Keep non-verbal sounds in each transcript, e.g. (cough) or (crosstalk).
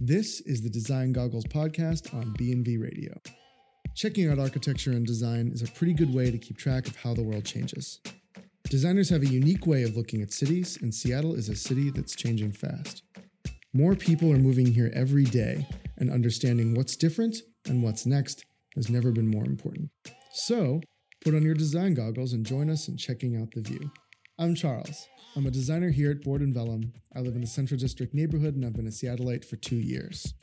This is the Design Goggles podcast on B&V Radio. Checking out architecture and design is a pretty good way to keep track of how the world changes. Designers have a unique way of looking at cities, and Seattle is a city that's changing fast. More people are moving here every day, and understanding what's different and what's next has never been more important. So, put on your design goggles and join us in checking out the view. I'm Charles. I'm a designer here at Board and Vellum. I live in the Central District neighborhood and I've been a Seattleite for two years.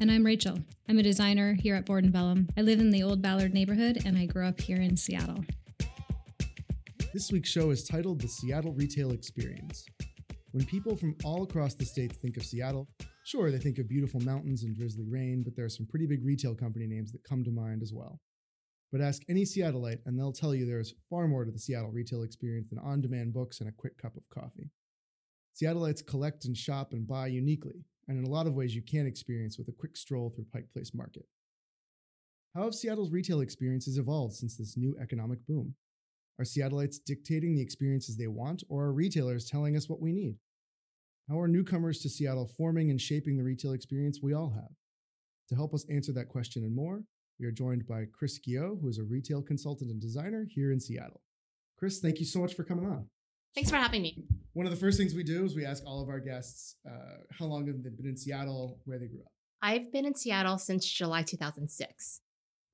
And I'm Rachel. I'm a designer here at Board and Vellum. I live in the Old Ballard neighborhood and I grew up here in Seattle. This week's show is titled The Seattle Retail Experience. When people from all across the state think of Seattle, sure, they think of beautiful mountains and drizzly rain, but there are some pretty big retail company names that come to mind as well. But ask any Seattleite, and they'll tell you there is far more to the Seattle retail experience than on demand books and a quick cup of coffee. Seattleites collect and shop and buy uniquely, and in a lot of ways you can't experience with a quick stroll through Pike Place Market. How have Seattle's retail experiences evolved since this new economic boom? Are Seattleites dictating the experiences they want, or are retailers telling us what we need? How are newcomers to Seattle forming and shaping the retail experience we all have? To help us answer that question and more, we are joined by Chris Guillot, who is a retail consultant and designer here in Seattle. Chris, thank you so much for coming on. Thanks for having me. One of the first things we do is we ask all of our guests uh, how long have they been in Seattle, where they grew up. I've been in Seattle since July 2006.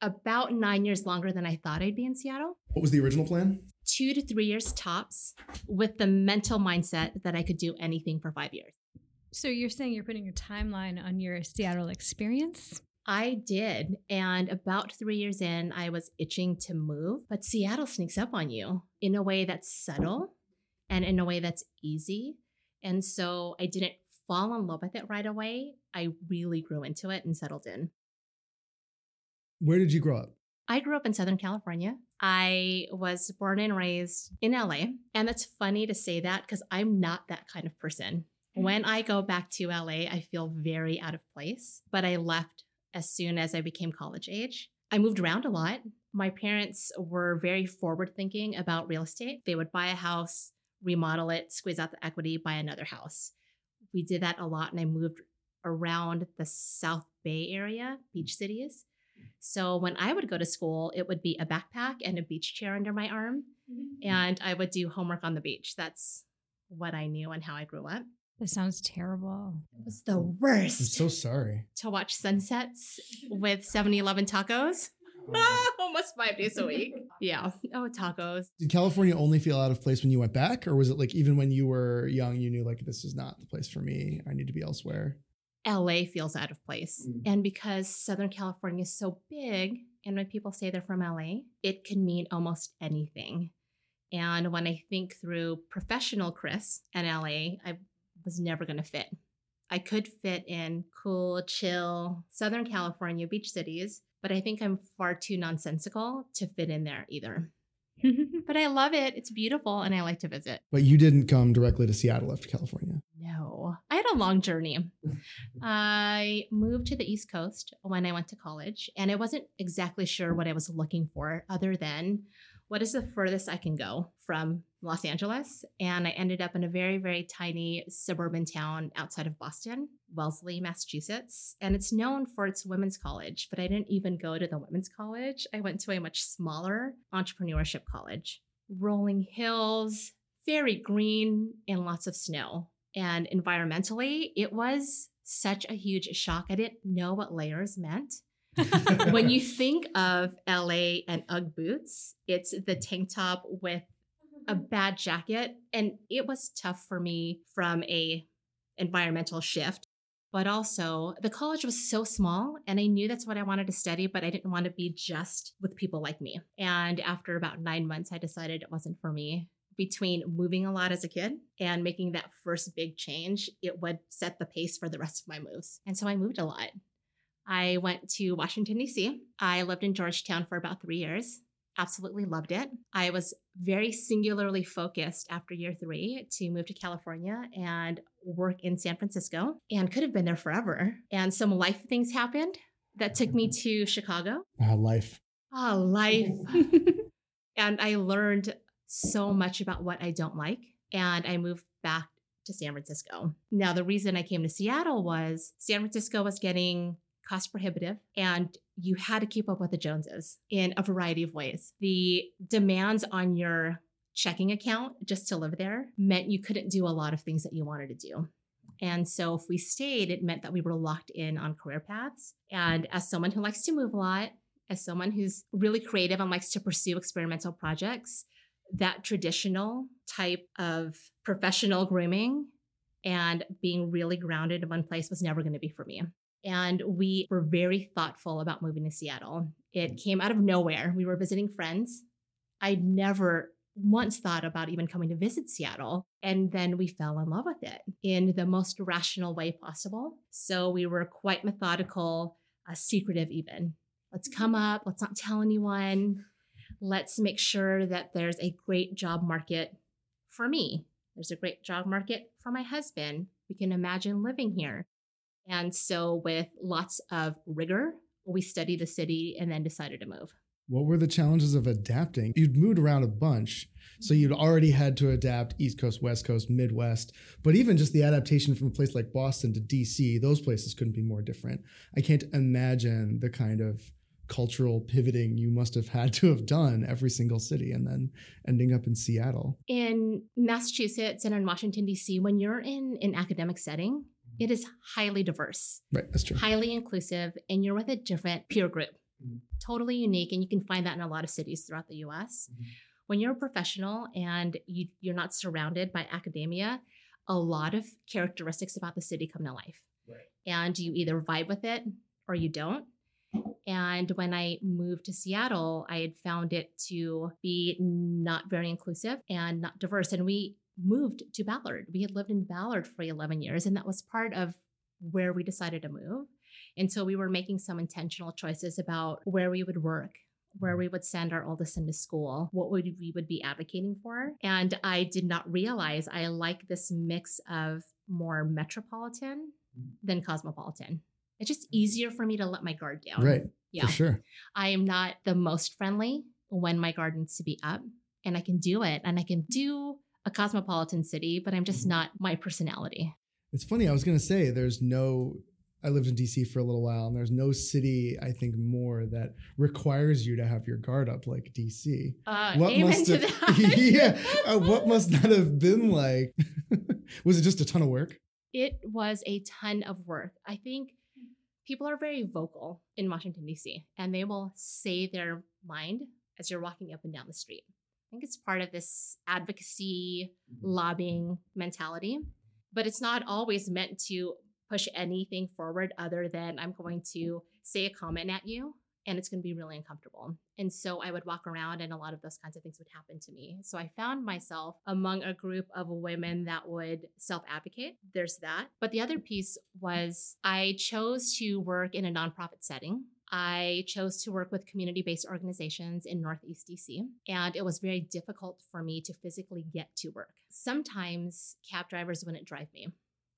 About nine years longer than I thought I'd be in Seattle. What was the original plan? Two to three years tops, with the mental mindset that I could do anything for five years. So you're saying you're putting a timeline on your Seattle experience? I did. And about three years in, I was itching to move. But Seattle sneaks up on you in a way that's subtle and in a way that's easy. And so I didn't fall in love with it right away. I really grew into it and settled in. Where did you grow up? I grew up in Southern California. I was born and raised in LA. And it's funny to say that because I'm not that kind of person. Mm. When I go back to LA, I feel very out of place, but I left as soon as I became college age. I moved around a lot. My parents were very forward thinking about real estate. They would buy a house, remodel it, squeeze out the equity, buy another house. We did that a lot, and I moved around the South Bay area, beach cities. So when I would go to school, it would be a backpack and a beach chair under my arm, mm-hmm. and I would do homework on the beach. That's what I knew and how I grew up. That sounds terrible. It was the worst. I'm so sorry. To watch sunsets with 7 Eleven tacos. Ah, (laughs) almost five days a week. Yeah. Oh, tacos. Did California only feel out of place when you went back? Or was it like even when you were young, you knew like this is not the place for me? I need to be elsewhere? LA feels out of place. Mm. And because Southern California is so big, and when people say they're from LA, it can mean almost anything. And when I think through professional Chris and LA, I was never going to fit. I could fit in cool, chill Southern California beach cities, but I think I'm far too nonsensical to fit in there either. (laughs) but I love it. It's beautiful and I like to visit. But you didn't come directly to Seattle after California. No, I had a long journey. (laughs) I moved to the East Coast when I went to college, and I wasn't exactly sure what I was looking for other than what is the furthest I can go from Los Angeles? And I ended up in a very, very tiny suburban town outside of Boston, Wellesley, Massachusetts. And it's known for its women's college, but I didn't even go to the women's college. I went to a much smaller entrepreneurship college. Rolling hills, very green, and lots of snow. And environmentally, it was such a huge shock. I didn't know what layers meant (laughs) when you think of LA and Ugg boots, it's the tank top with a mm-hmm. bad jacket and it was tough for me from a environmental shift but also the college was so small and I knew that's what I wanted to study, but I didn't want to be just with people like me. And after about nine months, I decided it wasn't for me. Between moving a lot as a kid and making that first big change, it would set the pace for the rest of my moves. And so I moved a lot. I went to Washington, D.C. I lived in Georgetown for about three years. Absolutely loved it. I was very singularly focused after year three to move to California and work in San Francisco and could have been there forever. And some life things happened that took me to Chicago. Ah, life. Ah, life. (laughs) and I learned so much about what I don't like. And I moved back to San Francisco. Now, the reason I came to Seattle was San Francisco was getting cost prohibitive and you had to keep up with the Joneses in a variety of ways. The demands on your checking account just to live there meant you couldn't do a lot of things that you wanted to do. And so if we stayed, it meant that we were locked in on career paths. And as someone who likes to move a lot, as someone who's really creative and likes to pursue experimental projects, that traditional type of professional grooming and being really grounded in one place was never going to be for me. And we were very thoughtful about moving to Seattle. It came out of nowhere. We were visiting friends. I'd never once thought about even coming to visit Seattle. And then we fell in love with it in the most rational way possible. So we were quite methodical, uh, secretive even. Let's come up, let's not tell anyone. Let's make sure that there's a great job market for me. There's a great job market for my husband. We can imagine living here. And so, with lots of rigor, we studied the city and then decided to move. What were the challenges of adapting? You'd moved around a bunch, so you'd mm-hmm. already had to adapt East Coast, West Coast, Midwest. But even just the adaptation from a place like Boston to DC, those places couldn't be more different. I can't imagine the kind of cultural pivoting you must have had to have done every single city and then ending up in Seattle. In Massachusetts and in Washington, D.C., when you're in an academic setting, it is highly diverse. Right, that's true. Highly inclusive, and you're with a different peer group. Mhm. Totally unique, and you can find that in a lot of cities throughout the US. Mhm. When you're a professional and you, you're not surrounded by academia, a lot of characteristics about the city come to life. Right. And you either vibe with it or you don't. And when I moved to Seattle, I had found it to be not very inclusive and not diverse. And we moved to Ballard. We had lived in Ballard for 11 years, and that was part of where we decided to move. And so we were making some intentional choices about where we would work, where we would send our oldest into school, what would we would be advocating for. And I did not realize I like this mix of more metropolitan mm. than cosmopolitan. It's just mm. easier for me to let my guard down. Right, Yeah. for sure. I am not the most friendly when my guard needs to be up, and I can do it, and I can do a cosmopolitan city, but I'm just Mhm. not my personality. It's funny. I was going to say there's no. I lived in DC for a little while, and there's no city I think more that requires you to have your guard up like DC. Uh, What must have, (laughs) yeah, uh, what (laughs) must that have been like? (laughs) Was it just a ton of work? It was a ton of work. I think people are very vocal in Washington, D.C., and they will say their mind as you're walking up and down the street. I think it's part of this advocacy, mm-hmm. lobbying mentality, but it's not always meant to push anything forward other than I'm going to mm-hmm. say a comment at you and it's going to be really uncomfortable. And so I would walk around and a lot of those kinds of things would happen to me. So I found myself among a group of women that would self advocate. There's that. But the other piece was I chose to work in a nonprofit setting. I chose to work with community based organizations in Northeast DC, and it was very difficult for me to physically get to work. Sometimes cab drivers wouldn't drive me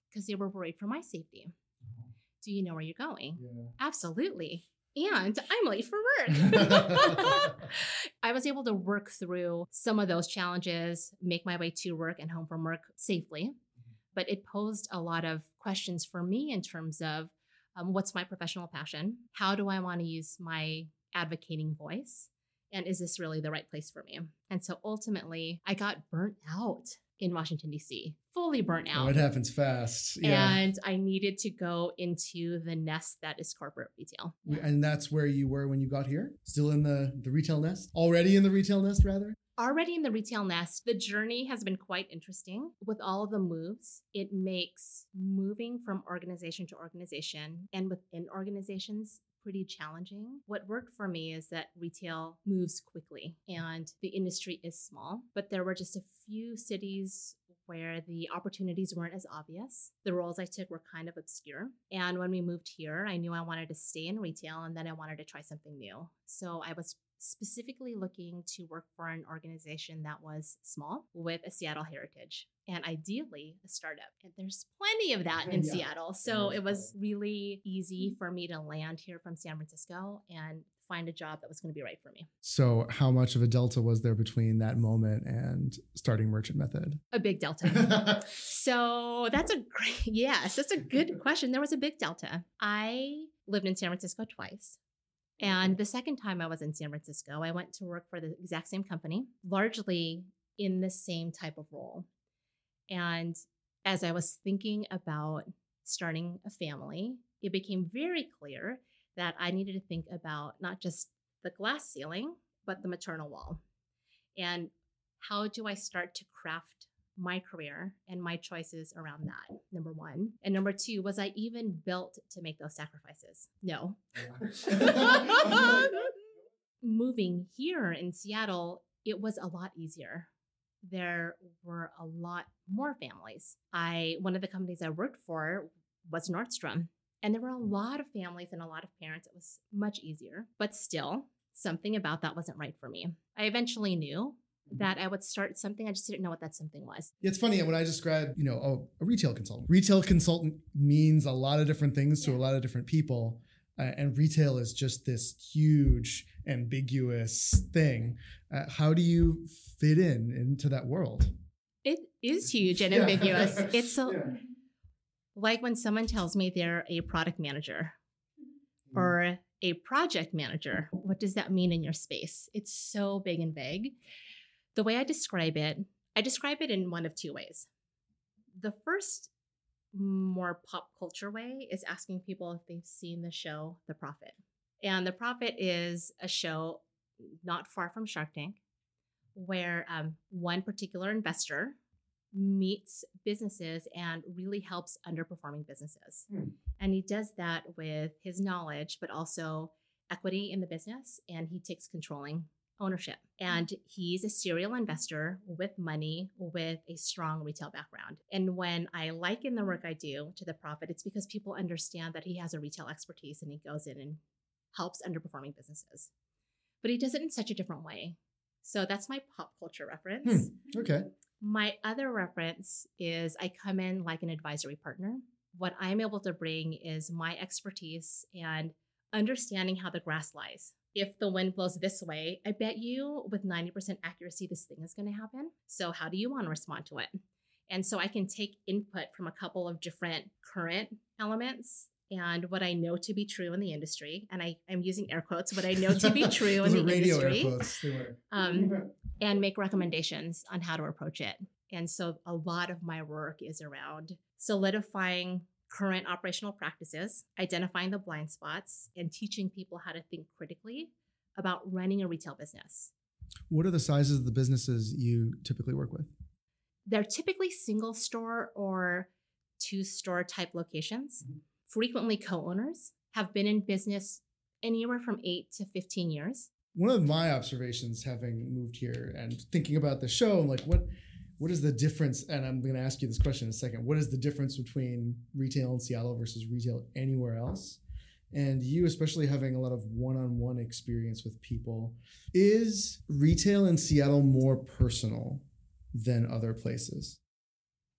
because they were worried for my safety. Mm-hmm. Do you know where you're going? Absolutely. And I'm late for work. (laughs) (laughs) I was able to work through some of those challenges, make my way to work and home from work safely. Mm-hmm. But it posed a lot of questions for me in terms of um, what's my professional passion? How do I want to use my advocating voice? And is this really the right place for me? And so ultimately, I got burnt out in Washington, D.C., fully burnt out. Oh, it happens fast. Yeah. And I needed to go into the nest that is corporate retail. And that's where you were when you got here? Still in the, the retail nest? Already in the retail nest, rather? Already in the retail nest, the journey has been quite interesting. With all of the moves, it makes moving from organization to organization and within organizations pretty challenging. What worked for me is that retail moves quickly and the industry is small, but there were just a few cities where the opportunities weren't as obvious. The roles I took were kind of obscure. And when we moved here, I knew I wanted to stay in retail and then I wanted to try something new. So I was specifically looking to work for an organization that was small with a Seattle heritage and ideally a startup. And there's plenty of that in Yeah. Seattle. So it was really easy for me to land here from San Francisco and find a job that was going to be right for me. So, how much of a delta was there between that moment and starting Merchant Method? A big delta. (laughs) so, that's a great, (laughs) yes, that's a good question. There was a big delta. I lived in San Francisco twice. And the second time I was in San Francisco, I went to work for the exact same company, largely in the same type of role. And as I was thinking about starting a family, it became very clear that I needed to think about not just the glass ceiling, but the maternal wall. And how do I start to craft my career and my choices around that? Number one. And number two, was I even built to make those sacrifices? No. (laughs) (laughs) Moving here in Seattle, it was a lot easier. There were a lot more families. I one of the companies I worked for was Nordstrom. And there were a lot of families and a lot of parents. It was much easier, but still, something about that wasn't right for me. I eventually knew that I would start something. I just didn't know what that something was. It's funny when I describe, you know, oh, a retail consultant. Retail consultant means a lot of different things to a lot of different people, uh, and retail is just this huge, ambiguous thing. Uh, how do you fit in into that world? It is (laughs) huge and ambiguous. It's (laughs) so yeah. Like when someone tells me they're a product manager mm. or a project manager. What does that mean in your space? It's so big and vague. The way I describe it, I describe it in one of two ways. The first, more pop culture way, is asking people if they've seen the show The Profit. And The Profit is a show not far from Shark Tank where um, one particular investor meets businesses and really helps underperforming businesses. Hmm. And he does that with his knowledge, but also equity in the business, and he takes controlling ownership. And he's a serial investor with money, with a strong retail background. And when I liken the work I do to the profit, it's because people understand that he has a retail expertise and he goes in and helps underperforming businesses. But he does it in such a different way. So that's my pop culture reference. Hmm. Okay. My other reference is I come in like an advisory partner. What I'm able to bring is my expertise and understanding how the grass lies if the wind blows this way, I bet you with 90% accuracy, this thing is going to happen. So, how do you want to respond to it? And so, I can take input from a couple of different current elements and what I know to be true in the industry. And I, am using air quotes, what I know to be (laughs) true in the industry. Um, (laughs) and make recommendations on how to approach it. And so, a lot of my work is around solidifying current operational practices, identifying the blind spots, and teaching people how to think critically about running a retail business. What are the sizes of the businesses you typically work with? They're typically single store or two store type locations, mm-hmm. Frequently co owners, have been in business anywhere from eight to 15 years. One of my observations having moved here and thinking about the show, like what what is the difference? And I'm going to ask you this question in a second. What is the difference between retail in Seattle versus retail anywhere else? And you, especially having a lot of one on one experience with people, is retail in Seattle more personal than other places?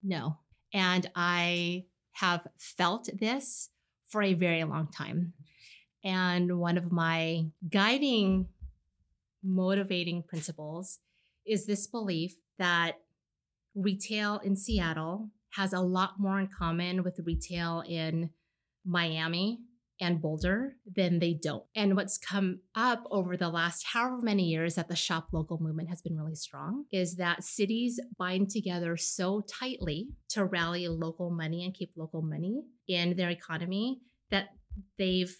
No. And I have felt this for a very long time. And one of my guiding, motivating principles is this belief that retail in Seattle has a lot more in common with retail in Miami and Boulder than they don't. And what's come up over the last however many years that the shop local movement has been really strong is that cities bind together so tightly to rally local money and keep local money in their economy that they've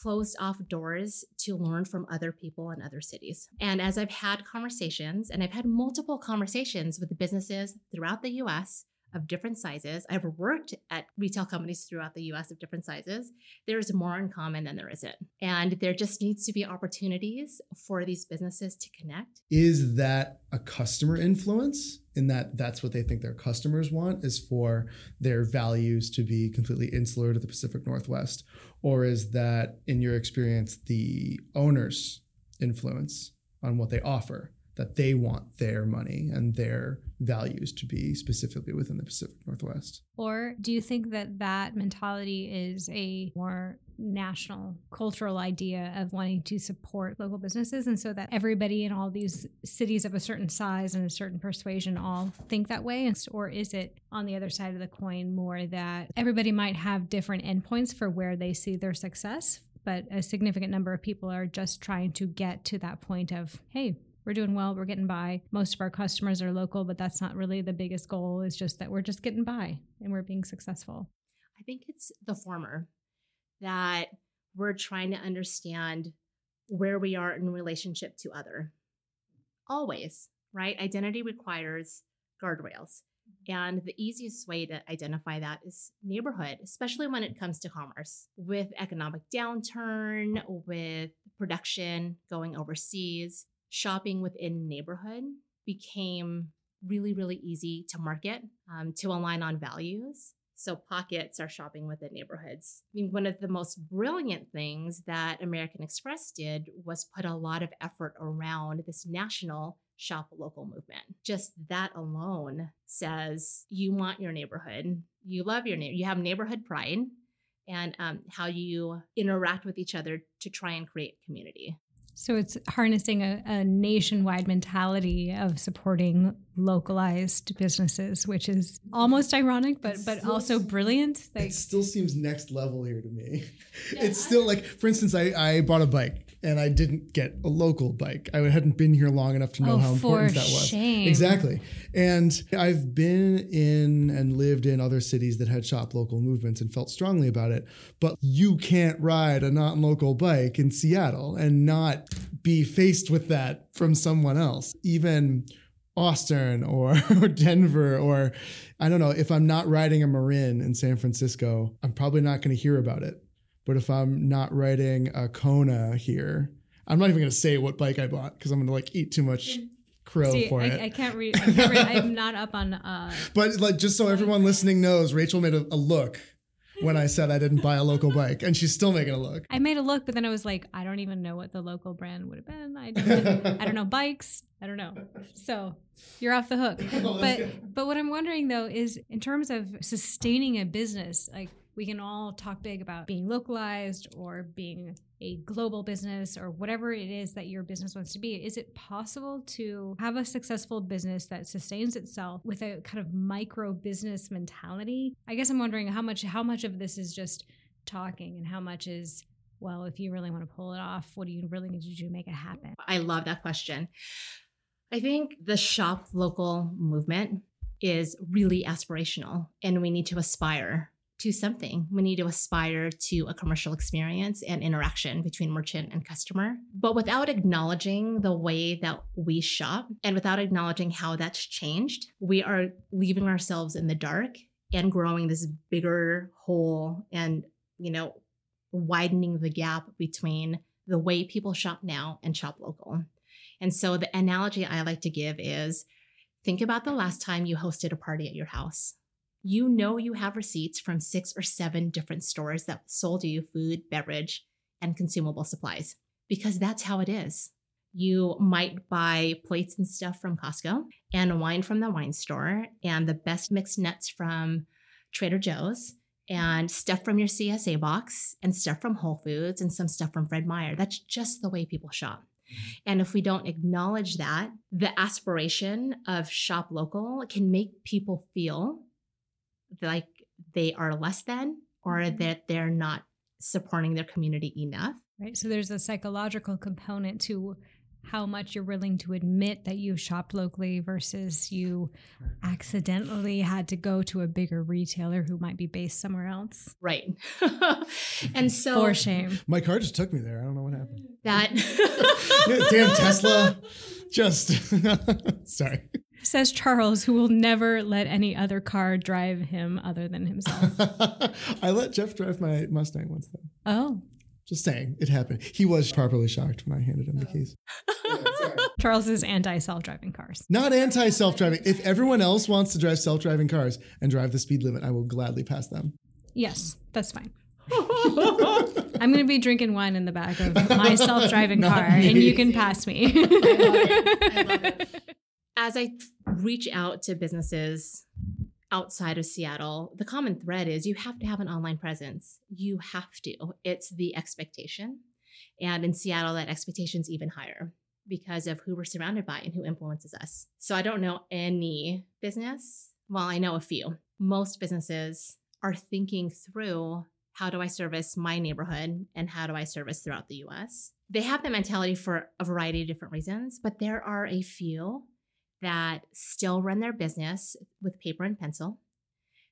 closed off doors to learn from other people in other cities. And as I've had conversations, and I've had multiple conversations with businesses throughout the US of different sizes, I've worked at retail companies throughout the US of different sizes. There's more in common than there isn't. And there just needs to be opportunities for these businesses to connect. Is that a customer influence? in that that's what they think their customers want is for their values to be completely insular to the Pacific Northwest or is that in your experience the owner's influence on what they offer that they want their money and their values to be specifically within the Pacific Northwest. Or do you think that that mentality is a more national cultural idea of wanting to support local businesses? And so that everybody in all these cities of a certain size and a certain persuasion all think that way? Or is it on the other side of the coin more that everybody might have different endpoints for where they see their success but a significant number of people are just trying to get to that point of hey we're doing well we're getting by. Most of our customers are local but that's not really the biggest goal. Is just that we're just getting by and we're being successful. I think it's the former that we're trying to understand where we are in relationship to other. Always right? Identity requires guardrails. And the easiest way to identify that is neighborhood, especially when it comes to commerce. With economic downturn, with production going overseas, shopping within neighborhood became really, really easy to market, um, to align on values. So pockets are shopping within neighborhoods. I mean, one of the most brilliant things that American Express did was put a lot of effort around this national shop local movement. Just that alone says you want your neighborhood, you love your neighborhood, you have neighborhood pride, and um, how you interact with each other to try and create community. So it's harnessing a, a, nationwide mentality of supporting localized businesses, which is almost ironic, but but also brilliant. Like, it still seems next level here to me. Yeah, it's still like, for instance, I, I bought a bike and I didn't get a local bike. I hadn't been here long enough to know oh, how important that was. Shame. Exactly. And I've been in and lived in other cities that had shop local movements and felt strongly about it. But you can't ride a non local bike in Seattle and not be faced with that from someone else. Even Austin or, (laughs) or, Denver or I don't know, if I'm not riding a Marin in San Francisco, I'm probably not going to hear about it. But if I'm not riding a Kona here, I'm not even going to say what bike I bought because I'm going to like eat too much crow See, for I, it. I can't read. I'm not up on. Uh, (laughs) but like, just so everyone listening knows, Rachel made a, a look when I said I didn't buy a local bike, and she's still making a look. I made a look, but then I was like, I don't even know what the local brand would have been. I don't, I don't know bikes. I don't know. So you're off the hook. (laughs) but but what I'm wondering though is in terms of sustaining a business, like we can all talk big about being localized or being a global business or whatever it is that your business wants to be. Is it possible to have a successful business that sustains itself with a kind of micro business mentality? I guess I'm wondering how much how much of this is just talking and how much is well, if you really want to pull it off, what do you really need to do to make it happen? I love that question. I think the shop local movement is really aspirational and we need to aspire to something. We need to aspire to a commercial experience and interaction between merchant and customer. But without acknowledging the way that we shop and without acknowledging how that's changed, we are leaving ourselves in the dark and growing this bigger hole and, you know, widening the gap between the way people shop now and shop local. And so the analogy I like to give is think about the last time you hosted a party at your house you know you have receipts from six or seven different stores that sold you food, beverage, and consumable supplies because that's how it is. You might buy plates and stuff from Costco and wine from the wine store and the best mixed nuts from Trader Joe's and stuff from your CSA box and stuff from Whole Foods and some stuff from Fred Meyer. That's just the way people shop. Mm-hmm. And if we don't acknowledge that, the aspiration of shop local can make people feel like they are less than or mm-hmm. that they're not supporting their community enough. Right. So there's a psychological component to how much you're willing to admit that you shopped locally versus you accidentally had to go to a bigger retailer who might be based somewhere else. Right. (laughs) and (laughs) so for shame. My car just took me there. I don't know what happened. That (laughs) damn Tesla. Just sorry. Says Charles, who will never let any other car drive him other than himself. (laughs) I let Jeff drive my Mustang once, though. Oh. Just saying, it happened. He was properly shocked when I handed him the oh. keys. (laughs) Charles is anti self driving cars. Not anti self driving. If everyone else wants to drive self driving cars and drive the speed limit, I will gladly pass them. Yes, that's fine. (laughs) I'm going to be drinking wine in the back of my self driving car, me. and you can pass me. I love it. I love it as I reach out to businesses outside of Seattle, the common thread is you have to have an online presence. You have to. It's the expectation. And in Seattle, that expectation is even higher because of who we're surrounded by and who influences us. So I don't know any business. Well, I know a few. Most businesses are thinking through how do I service my neighborhood and how do I service throughout the US? They have the mentality for a variety of different reasons, but there are a few that still run their business with paper and pencil.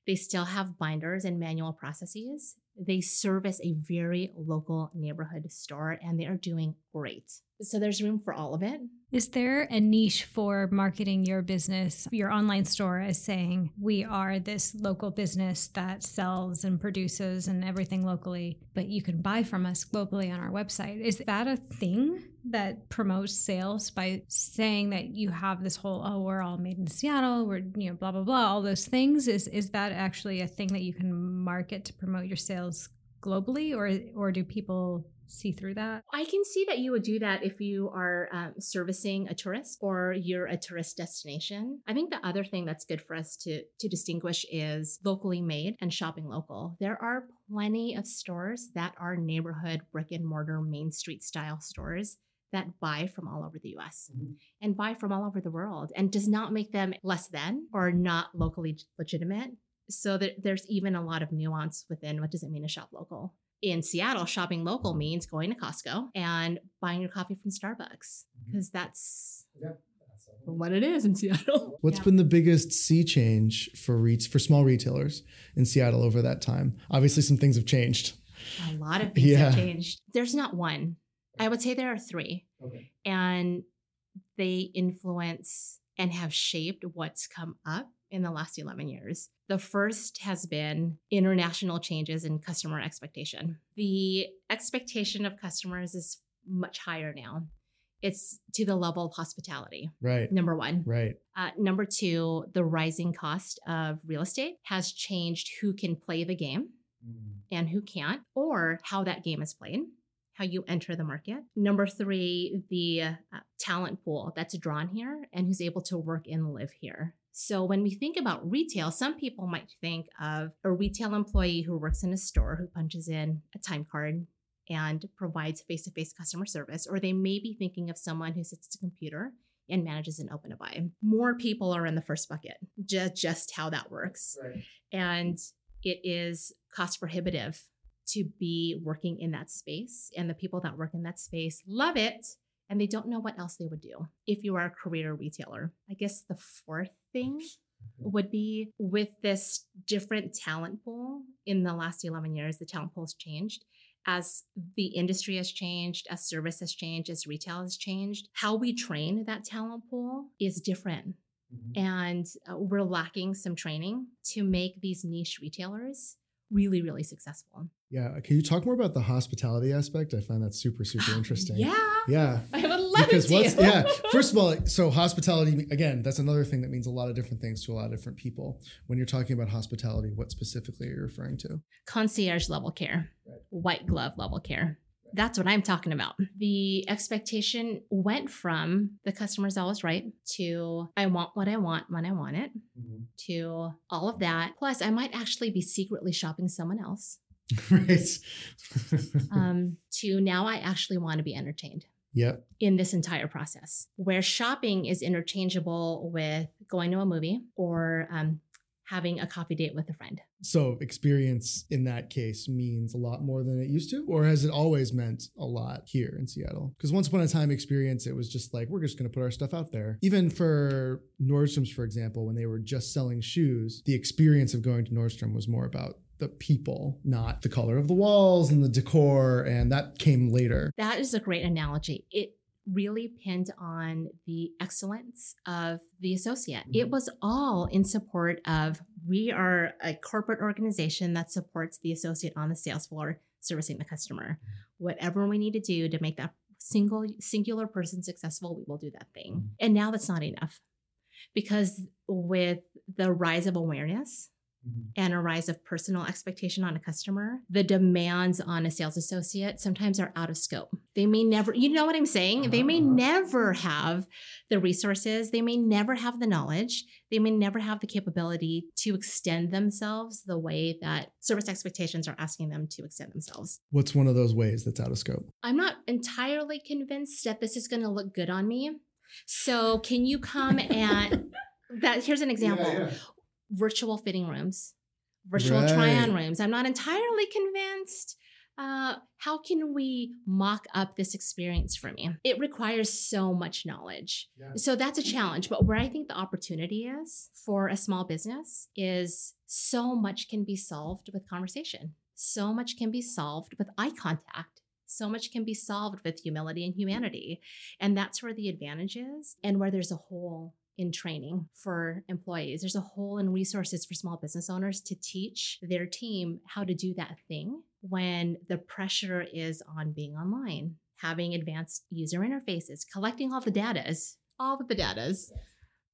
They still have binders and manual processes. They service a very local neighborhood store and they are doing great. So there's room for all of it. Is there a niche for marketing your business, your online store, as saying, we are this local business that sells and produces and everything locally, but you can buy from us globally on our website? Is that a thing that promotes sales by saying that you have this whole, oh, we're all made in Seattle, we're, you know, blah, blah, blah, all those things? Is, is that actually a thing that you can market to promote your sales globally or, or do people see through that? I can see that you would do that if you are um, servicing a tourist or you're a tourist destination. I think the other thing that's good for us to to distinguish is locally made and shopping local. There are plenty of stores that are neighborhood brick and mortar main street style stores that buy from all over the US mm-hmm. and buy from all over the world and does not make them less than or not locally legitimate. So that there's even a lot of nuance within what does it mean to shop local in Seattle, shopping local means going to Costco and buying your coffee from Starbucks because mm-hmm. that's yeah, what it is in Seattle. (laughs) What's yeah. been the biggest sea change for REITs for small retailers in Seattle over that time? Obviously, some things have changed. A lot of things yeah. have changed. There's not one. I would say there are three, okay. and they influence and have shaped what's come up in the last 11 years. The first has been international changes in customer expectation. The expectation of customers is much higher now. It's to the level of hospitality. Right. Number one. Right. Uh, number two, the rising cost of real estate has changed who can play the game mm. and who can't, or how that game is played how you enter the market. Number three, the uh, talent pool that's drawn here and who's able to work and live here. So when we think about retail, some people might think of a retail employee who works in a store who punches in a time card and provides face-to-face customer service, or they may be thinking of someone who sits at a computer and manages an open to buy. More people are in the first bucket, just, just how that works. Right. And it is cost prohibitive to be working in that space. And the people that work in that space love it and they don't know what else they would do if you are a career retailer. I guess the fourth thing would be with this different talent pool in the last 11 years, the talent pool has changed. As the industry has changed, as service has changed, as retail has changed, how we train that talent pool is different. Mm-hmm. And uh, we're lacking some training to make these niche retailers really, really successful. Yeah. Can you talk more about the hospitality aspect? I find that super, super (gasps) interesting. yeah. Yeah. (laughs) I would love because to. what's yeah. (laughs) First of all, so hospitality again, that's another thing that means a lot of different things to a lot of different people. When you're talking about hospitality, what specifically are you referring to? Concierge level care, right. white glove level care. That's what I'm talking about. The expectation went from the customer's always right to I want what I want when I want it mm-hmm. to all of that. Plus, I might actually be secretly shopping someone else. (laughs) right. (laughs) um, to now I actually want to be entertained. Yep. In this entire process, where shopping is interchangeable with going to a movie or um, having a coffee date with a friend. So, experience in that case means a lot more than it used to, or has it always meant a lot here in Seattle? Because once upon a time, experience, it was just like, we're just going to put our stuff out there. Even for Nordstrom's, for example, when they were just selling shoes, the experience of going to Nordstrom was more about the people, not the color of the walls and the decor. And that came later. That is a great analogy. It really pinned on the excellence of the associate. It mm-hmm. was all in support of we are a corporate organization that supports the associate on the sales floor servicing the customer. Whatever we need to do to make that single singular person successful, we will do that thing. Mm-hmm. And now that's not enough. Because with the rise of awareness and a rise of personal expectation on a customer, the demands on a sales associate sometimes are out of scope. They may never, you know what I'm saying? They may Uh-huh. never have the resources, they may never have the knowledge, they may never have the capability to extend themselves the way that service expectations are asking them to extend themselves. What's one of those ways that's out of scope? I'm not entirely convinced that this is going to look good on me. So, can you come and (laughs) that here's an example virtual fitting rooms, virtual try on rooms. I'm not entirely convinced. Uh, how can we mock up this experience for me? It requires so much knowledge. Yeah. So that's a challenge. But where I think the opportunity is for a small business is so much can be solved with conversation, so much can be solved with eye contact. So much can be solved with humility and humanity. And that's where the advantage is, and where there's a hole in training for employees. There's a hole in resources for small business owners to teach their team how to do that thing when the pressure is on being online, having advanced user interfaces, collecting all the datas, all of the datas.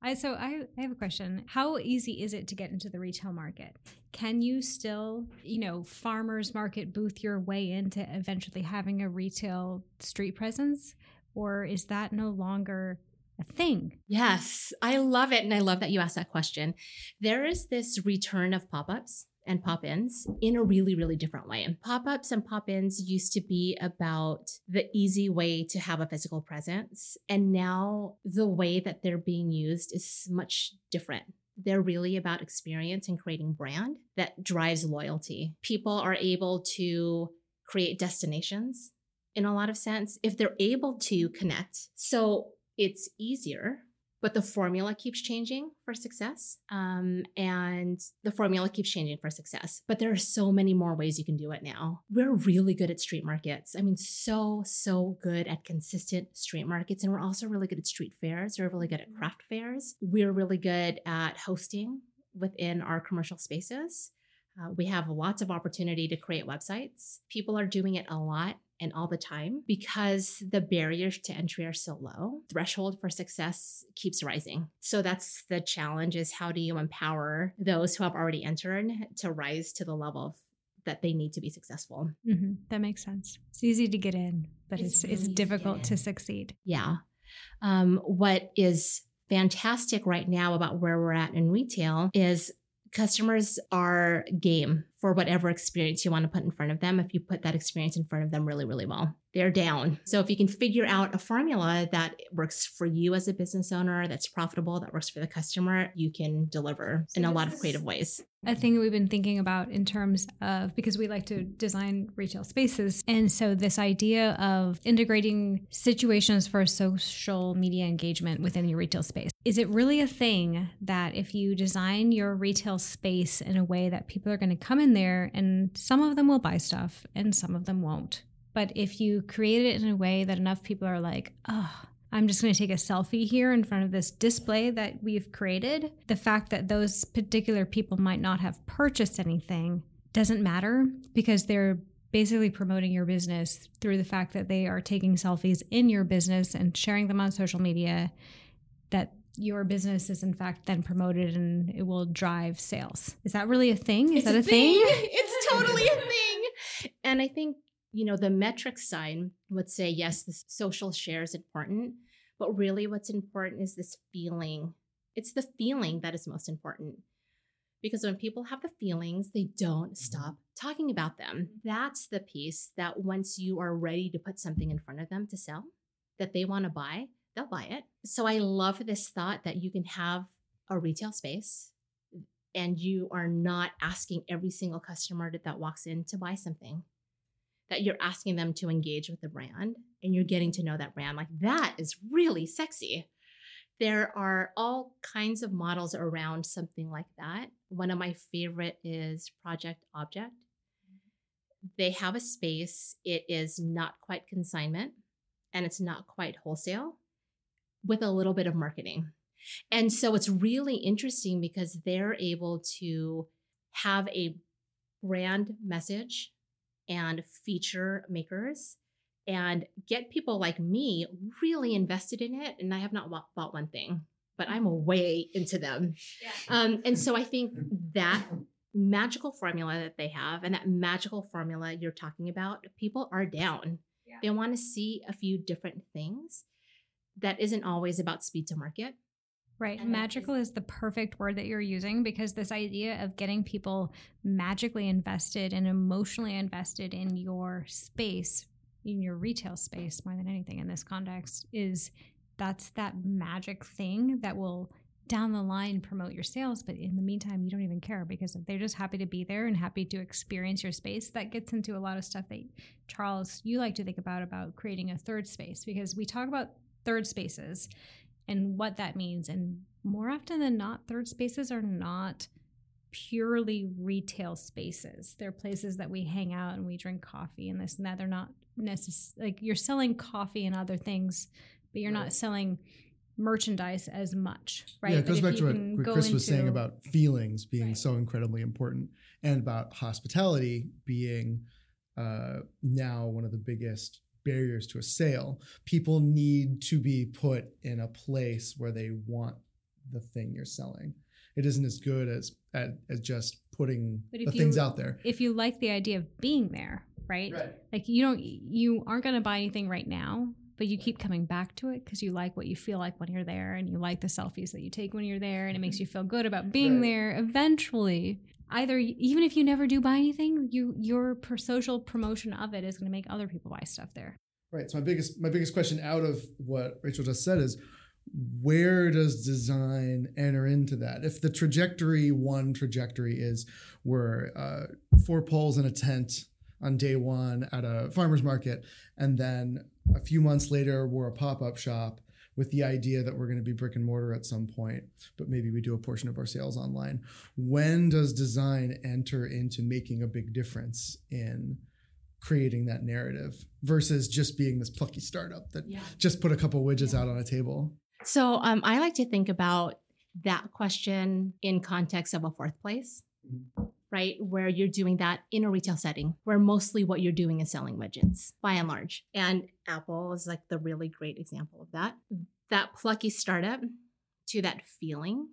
I so I, I have a question. How easy is it to get into the retail market? Can you still, you know, farmers market booth your way into eventually having a retail street presence? Or is that no longer a thing? Yes, I love it. And I love that you asked that question. There is this return of pop ups and pop ins in a really, really different way. Pop ups and pop ins used to be about the easy way to have a physical presence. And now the way that they're being used is much different. They're really about experience and creating brand that drives loyalty. People are able to create destinations in a lot of sense if they're able to connect. So it's easier, but the formula keeps changing for success. Um, and the formula keeps changing for success. But there are so many more ways you can do it now. We're really good at street markets. I mean, so, so good at consistent street markets. And we're also really good at street fairs. We're really good at craft fairs. We're really good at hosting within our commercial spaces. Uh, we have lots of opportunity to create websites. People are doing it a lot and all the time because the barriers to entry are so low. Threshold for success keeps rising. So that's the challenge is how do you empower those who have already entered to rise to the level of, that they need to be successful. Mm-hmm. That makes sense. It's easy to get in, but It's it's, really it's easy to difficult to succeed. Yeah. Um, what is fantastic right now about where we're at in retail is customers are game for whatever experience you want to put in front of them if you put that experience in front of them really really well they're down so if you can figure out a formula that works for you as a business owner that's profitable that works for the customer you can deliver in a lot of creative ways a thing we've been thinking about in terms of because we like to design retail spaces. And so, this idea of integrating situations for social media engagement within your retail space is it really a thing that if you design your retail space in a way that people are going to come in there and some of them will buy stuff and some of them won't? But if you create it in a way that enough people are like, oh, I'm just going to take a selfie here in front of this display that we've created. The fact that those particular people might not have purchased anything doesn't matter because they're basically promoting your business through the fact that they are taking selfies in your business and sharing them on social media your business is in fact then promoted and it will drive sales. Is that really a thing? Is It's that a thing? (laughs) it's totally a thing. And I think, you know, the metrics side would say, yes, the social share is important, but really what's important is this feeling. It's the feeling that is most important. Because when people have the feelings, they don't mm-hmm. stop talking about them. That's the piece that once you are ready to put something in front of them to sell that they want to buy, they'll buy it. So I love this thought that you can have a retail space and you are not asking every single customer that, walks in to buy something that you're asking them to engage with the brand and you're getting to know that brand. Like that is really sexy. There are all kinds of models around something like that. One of my favorite is project object. They have a space. It is not quite consignment and it's not quite wholesale with a little bit of marketing and so it's really interesting because they're able to have a brand message and feature makers and get people like me really invested in it. And I have not bought, one thing, but I'm way into them. Um, and so I think that magical formula that they have and that magical formula you're talking about, people are down. Yeah. They want to see a few different things that isn't always about speed to market. Right. And Magical is the perfect word that you're using because this idea of getting people magically invested and emotionally invested in your space, in your retail space, more than anything in this context, is that's that magic thing that will down the line promote your sales. But in the meantime, you don't even care because they're just happy to be there and happy to experience your space. That gets into a lot of stuff that Charles, you like to think about about creating a third space because we talk about third spaces and what that means. And more often than not, third spaces are not purely retail spaces. They're places that we hang out and we drink coffee and this and that. They're not necessarily like you're selling coffee and other things, but you're Right. not selling merchandise as much, right? Yeah, it goes back to what, what Chris was saying about feelings being Right. so incredibly important and about hospitality being uh, now one of the biggest barriers to a sale. People need to be put in a place where they want the thing you're selling. It isn't as good as as, as just putting the things you- out there. if you like the idea of being there, right? Like you don't you aren't going to buy anything right now, but you keep coming back to it because you like what you feel like when you're there and you like the selfies that you take when you're there and it makes mm-hmm. you feel good about being Right. there. Eventually, either even if you never do buy anything, you your social promotion of it is going to make other people buy stuff there. Right. So my biggest my biggest question out of what Rachel just said is where does design enter into that? If the trajectory one trajectory is we're uh, four poles in a tent on day one at a farmer's market, and then a few months later we're a pop up shop with the idea that we're going to be brick and mortar at some point, but maybe we do a portion of our sales online. When does design enter into making a big difference in creating that narrative versus just being this plucky startup that Yeah. just put a couple widgets Yeah. out on a table? So um, I like to think about that question in context of a fourth place, Mhm. Right? Where you're doing that in a retail setting, where mostly what you're doing is selling widgets by and large. And Apple is like the really great example of that. That plucky startup to that feeling.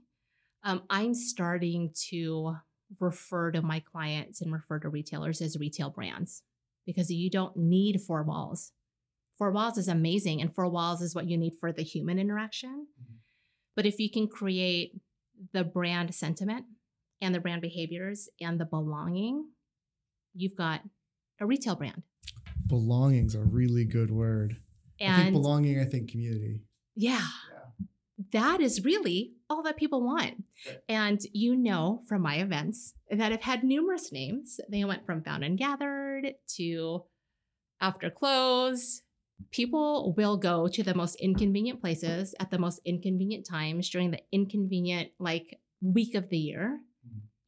Um, I'm starting to refer to my clients and refer to retailers as retail brands because you don't need four walls. Four walls is amazing, and four walls is what you need for the human interaction. Mhm. But if you can create the brand sentiment and the brand behaviors and the belonging, you've got a retail brand. Belonging's a really good word. I think belonging, I think community. yeah, that is really all that people want. Right. And you know from my events that have had numerous names. They went from Found and Gathered to After Close. People will go to the most inconvenient places at the most inconvenient times during the inconvenient like week of the year.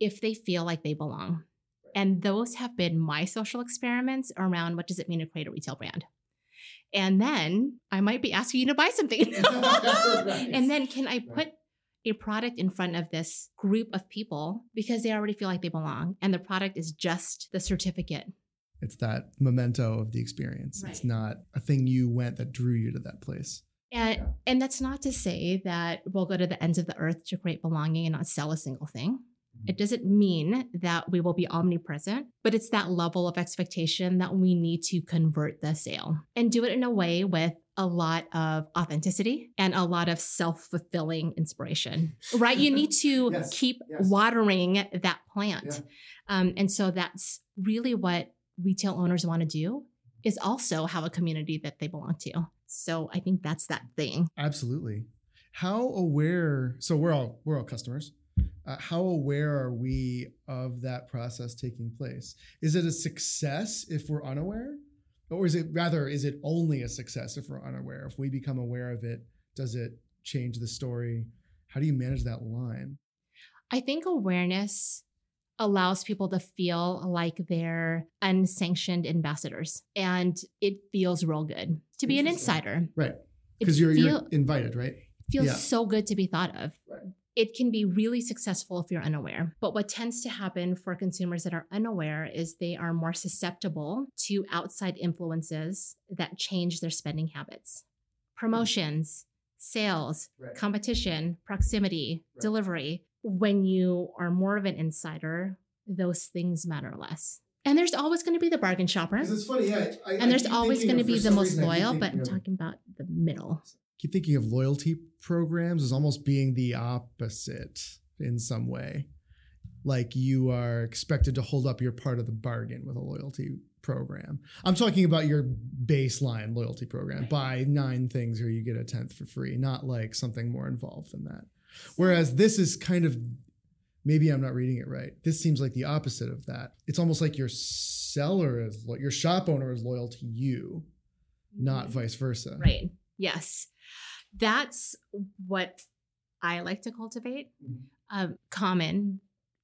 If they feel like they belong. And those have been my social experiments around what does it mean to create a retail brand. And then I might be asking you to buy something. (laughs) Right. And then can I put a product in front of this group of people because they already feel like they belong and the product is just the certificate. It's that memento of the experience. It's not a thing you went that drew you to that place. And Yeah. and that's not to say that we'll go to the ends of the earth to create belonging and not sell a single thing. It doesn't mean that we will be omnipresent, but it's that level of expectation that we need to convert the sale and do it in a way with a lot of authenticity and a lot of self fulfilling inspiration, right? You need to (laughs) Yes, keep yes. watering that plant. Yeah. Um, and so that's really what retail owners want to do is also have a community that they belong to. So I think that's that thing. Absolutely. How aware? So we're all we're all customers. Uh, how aware are we of that process taking place? Is it a success if we're unaware, or is it rather is it only a success if we're unaware? If we become aware of it, does it change the story? How do you manage that line? I think awareness allows people to feel like they're unsanctioned ambassadors and it feels real good to be an insider. Right. Because you're, feel- you're invited, right? feels Yeah. so good to be thought of. Right. It can be really successful if you're unaware. But what tends to happen for consumers that are unaware is they are more susceptible to outside influences that change their spending habits. Promotions, sales, Right. competition, proximity, Right. delivery. When you are more of an insider, those things matter less. And there's always going to be the bargain shopper. It's funny, yeah. I, I And there's always going to be the most reason, loyal, but I'm talking about the middle. Keep thinking of loyalty programs as almost being the opposite in some way. Like you are expected to hold up your part of the bargain with a loyalty program. I'm talking about your baseline loyalty program. Buy nine things or you get a tenth for free, not like something more involved than that. Whereas this is kind of maybe I'm not reading it right. This seems like the opposite of that. It's almost like your seller is your shop owner is loyal to you, not mm-hmm. vice versa. Right. Yes. That's what I like to cultivate. Mhm. Um, common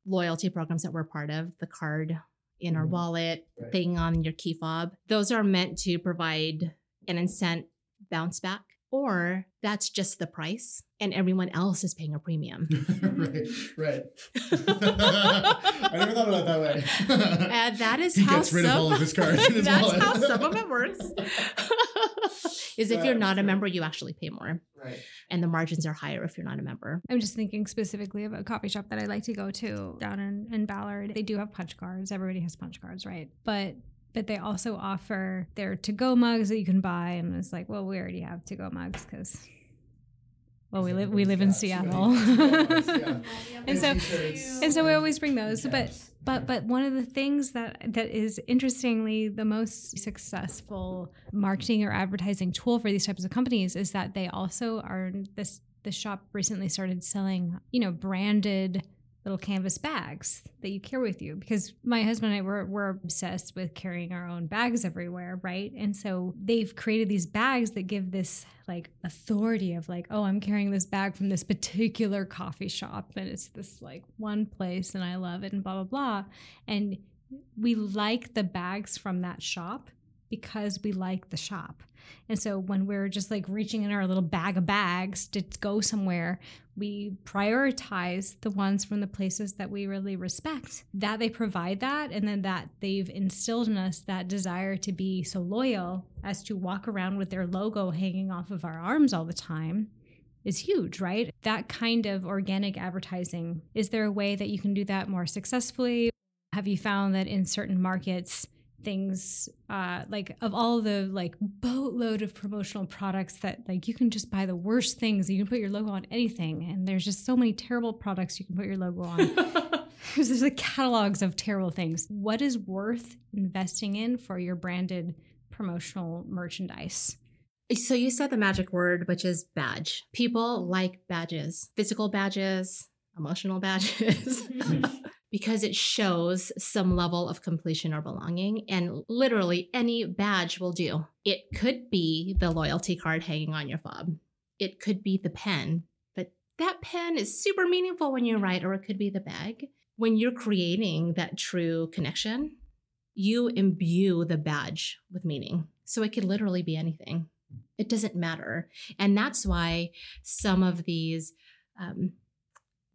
loyalty programs that we're part of, the card in our Mhm. wallet, Right. thing on your key fob, those are meant to provide an incent bounce back, or that's just the price and everyone else is paying a premium. (laughs) right, right. (laughs) I never thought about it that way. (laughs) And that is he how gets rid of all of his cards in his that's wallet. how some of it works. is if you're That's not a member, you actually pay more. right. And the margins are higher if you're not a member. I'm just thinking specifically of a coffee shop that I like to go to down in, in Ballard. They do have punch cards. Everybody has punch cards, right? But but they also offer their to-go mugs that you can buy, and it's like, well, we already have to-go mugs because, well, we live we live in Seattle, (laughs) and so and so we always bring those. But but but one of the things that that is interestingly the most successful marketing or advertising tool for these types of companies is that they also are this the shop recently started selling you know branded little canvas bags that you carry with you because my husband and I were we're obsessed with carrying our own bags everywhere right? And so they've created these bags that give this like authority of like oh I'm carrying this bag from this particular coffee shop and it's this like one place and I love it and blah blah blah. And we like the bags from that shop because we like the shop. And so when we're just like reaching in our little bag of bags to go somewhere, we prioritize the ones from the places that we really respect. That they provide that, and then that they've instilled in us that desire to be so loyal as to walk around with their logo hanging off of our arms all the time is huge, right? That kind of organic advertising. Is there a way that you can do that more successfully? Have you found that in certain markets, things uh, like of all the like boatload of promotional products that like you can just buy the worst things. You can put your logo on anything and there's just so many terrible products you can put your logo on. (laughs) There's like catalogs of terrible things. What is worth investing in for your branded promotional merchandise? So you said the magic word, which is badge. People like badges, physical badges, emotional badges, because it shows some level of completion or belonging. And literally any badge will do. It could be the loyalty card hanging on your fob. It could be the pen, but that pen is super meaningful when you write, or it could be the bag. When you're creating that true connection, you imbue the badge with meaning. So it could literally be anything it doesn't matter and that's why some of these um,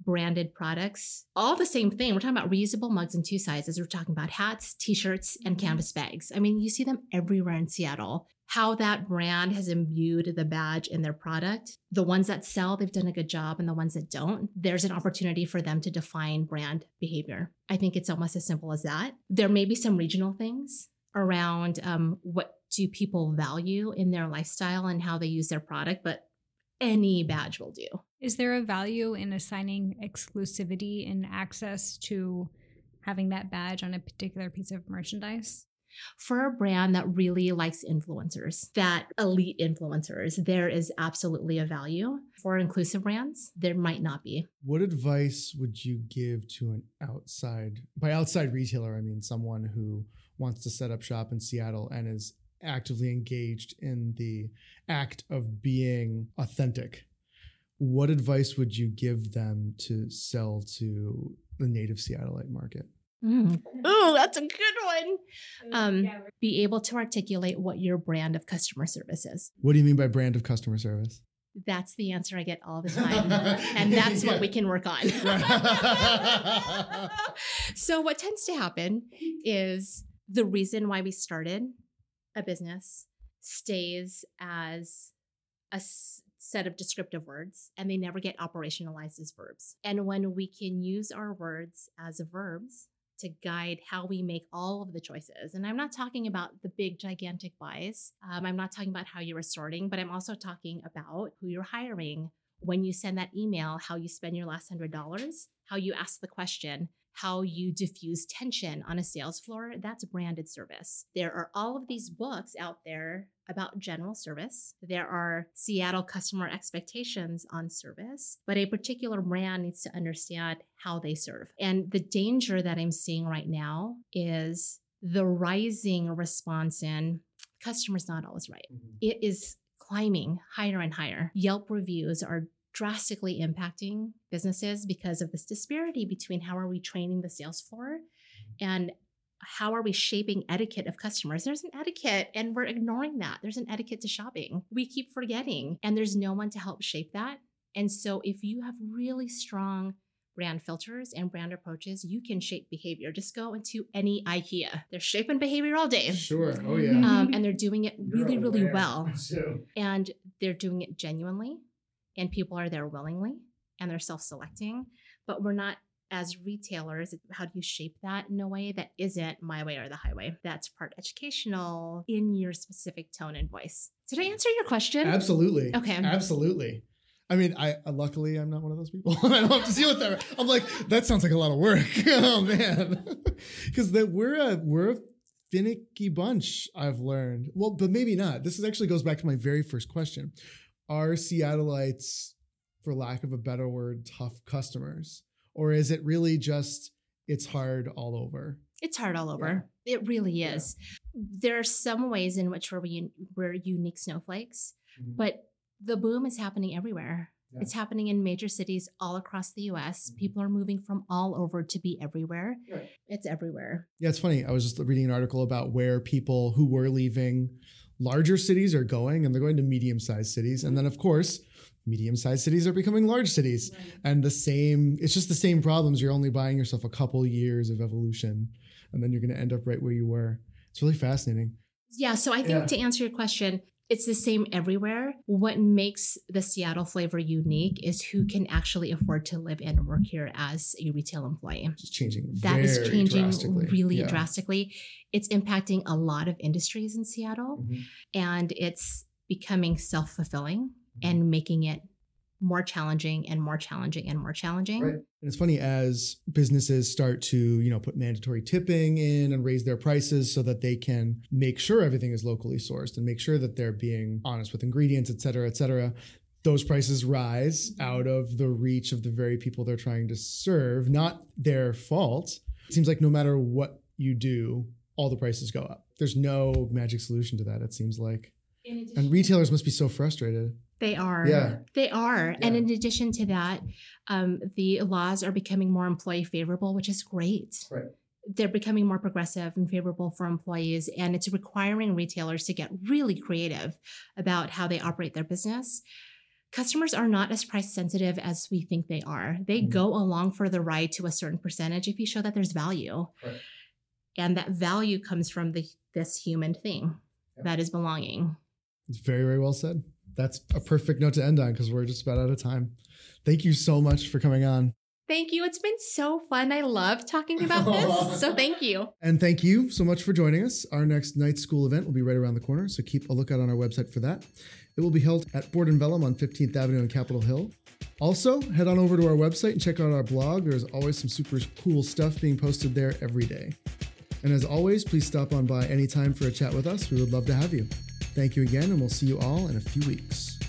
branded products all the same thing. We're talking about reusable mugs in two sizes. We're talking about hats t-shirts and canvas bags. I mean you see them everywhere in seattle. How that brand has imbued the badge in their product the ones that sell they've done a good job and the ones that don't there's an opportunity for them to define brand behavior. I think it's almost as simple as that. There may be some regional things around um, what do people value in their lifestyle and how they use their product, but any badge will do. Is there a value in assigning exclusivity and access to having that badge on a particular piece of merchandise For a brand that really likes influencers, that elite influencers, there is absolutely a value. For inclusive brands, there might not be. What advice would you give to an outside, by outside retailer, I mean someone who wants to set up shop in Seattle and is actively engaged in the act of being authentic? What advice would you give them to sell to the native Seattleite market? Mm. Oh, that's a good one. Um, be able to articulate what your brand of customer service is. What do you mean by brand of customer service? That's the answer I get all the (laughs) time. and that's what we can work on. (laughs) so, what tends to happen is the reason why we started a business stays as a s- set of descriptive words and they never get operationalized as verbs. And when we can use our words as verbs, to guide how we make all of the choices. And I'm not talking about the big, gigantic buys. Um, I'm not talking about how you're sorting, but I'm also talking about who you're hiring. When you send that email, how you spend your last hundred dollars, how you ask the question, how you diffuse tension on a sales floor, that's branded service. There are all of these books out there about general service. There are Seattle customer expectations on service, but a particular brand needs to understand how they serve. And the danger that I'm seeing right now is the rising response in customers not always right. Mm-hmm. It is climbing higher and higher. Yelp reviews are drastically impacting businesses because of this disparity between how are we training the sales floor and how are we shaping etiquette of customers. There's an etiquette and we're ignoring that. There's an etiquette to shopping. We keep forgetting and there's no one to help shape that. And so if you have really strong brand filters and brand approaches you can shape behavior. Just go into any ikea. They're shaping behavior all day. Sure. Oh yeah. um, and they're doing it really really well. (laughs) So and they're doing it genuinely and people are there willingly and they're self-selecting but we're not as retailers how do you shape that in a way that isn't my way or the highway that's part educational in your specific tone and voice did i answer your question absolutely. Okay. Absolutely. I mean, I uh, luckily I'm not one of those people. (laughs) I don't have to deal with that. I'm like, that sounds like a lot of work. (laughs) oh man, (laughs) because that we're a we're a finicky bunch. I've learned. Well, but maybe not. This is actually goes back to my very first question: Are Seattleites, for lack of a better word, tough customers, or is it really just it's hard all over? it's hard all over it really Yeah. is there are some ways in which we're, we're unique snowflakes but the boom is happening everywhere. Yeah. It's happening in major cities all across the US. Mhm. People are moving from all over to be everywhere. Right. It's everywhere. Yeah, it's funny. I was just reading an article about where people who were leaving larger cities are going, and they're going to medium sized cities. And then, of course, medium sized cities are becoming large cities. And the same, it's just the same problems. You're only buying yourself a couple years of evolution, and then you're going to end up right where you were. It's really fascinating. Yeah. So I think Yeah. to answer your question, it's the same everywhere. What makes the Seattle flavor unique is who can actually afford to live and work here as a retail employee. It's changing. That is changing drastically. really Yeah. drastically. It's impacting a lot of industries in Seattle. Mhm. and it's becoming self-fulfilling Mm-hmm. and making it more challenging and more challenging and more challenging. Right. And it's funny as businesses start to, you know, put mandatory tipping in and raise their prices so that they can make sure everything is locally sourced and make sure that they're being honest with ingredients, et cetera, et cetera. Those prices rise mm-hmm. out of the reach of the very people they're trying to serve, not their fault. It seems like no matter what you do, all the prices go up. There's no magic solution to that, it seems like. And retailers must be so frustrated. They are. Yeah. They are. And in addition to that, um, the laws are becoming more employee favorable, which is great. Right. They're becoming more progressive and favorable for employees, and it's requiring retailers to get really creative about how they operate their business. Customers are not as price sensitive as we think they are. They Mhm. go along for the ride to a certain percentage if you show that there's value. Right. And that value comes from the this human thing Yeah. that is belonging. It's very, very well said. That's a perfect note to end on because we're just about out of time. Thank you so much for coming on. Thank you. It's been so fun. I love talking about (laughs) this. So thank you. And thank you so much for joining us. Our next night school event will be right around the corner, so keep a lookout on our website for that. It will be held at Board and Vellum on 15th Avenue in Capitol Hill. Also, head on over to our website and check out our blog. There's always some super cool stuff being posted there every day. And as always, please stop on by anytime for a chat with us. We would love to have you. Thank you again, and we'll see you all in a few weeks.